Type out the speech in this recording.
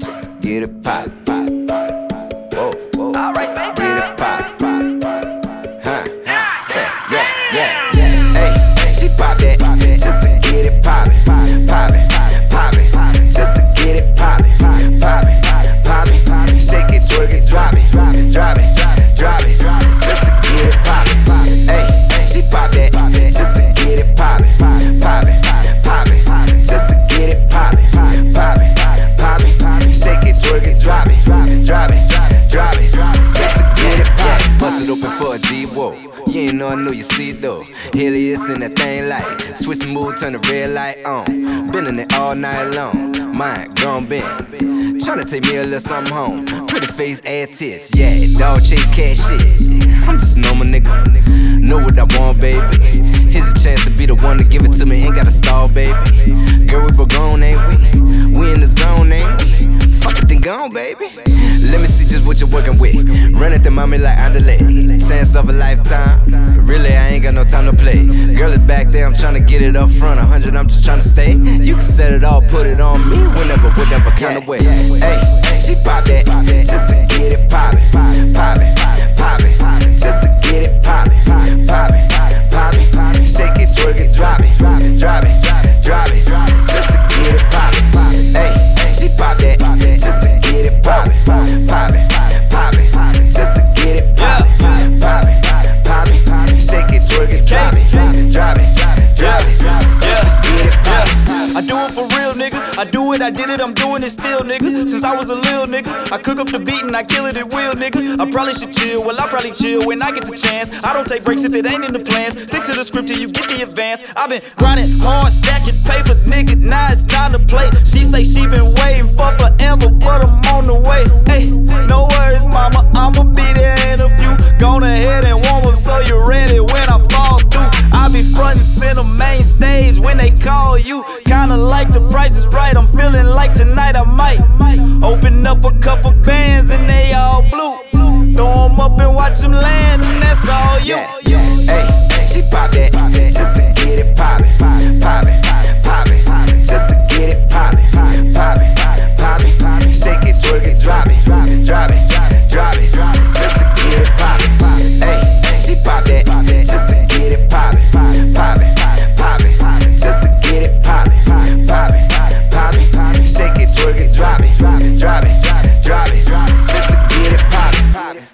just to get it pop. You see it though. Helios in that thing light. Switch the mood, turn the red light on. Been in it all night long. Mine, gone been. Tryna take me a little something home. Pretty face, ass tits. Yeah, dog chase cash shit. I'm just a normal nigga. Know what I want, baby. Here's a chance to be the one to give it to me. Ain't gotta stall, baby. Girl, we both gone, ain't we? We in the zone, ain't we? Fuck it, then gone, baby. Let me see just what you're working with. Run at the mommy like Andale. Chance of a lifetime. Really, I ain't got no time to play. Girl is back there, I'm trying to get it up front. Hundred, I'm just trying to stay. You can set it all, put it on me whenever, whatever kind of way. Hey, she pop that drop it, drop it, drop it, just to get it poppin'. I do it for real, nigga. I do it, I did it, I'm doing it still, nigga. Since I was a little nigga, I cook up the beat and I kill it at will, nigga. I probably should chill, well, I probably chill when I get the chance. I don't take breaks if it ain't in the plans. Stick to the script till you get the advance. I've been grinding hard, stacking paper, nigga. Now it's time to play. She say she been waiting for forever, be front and center, main stage when they call you. Kinda like the price is right, I'm feeling like tonight I might open up a couple bands and they all blue. Throw 'em up and watch 'em land, and that's all you. Yeah, yeah, hey, she pop that just to get it poppin', poppin',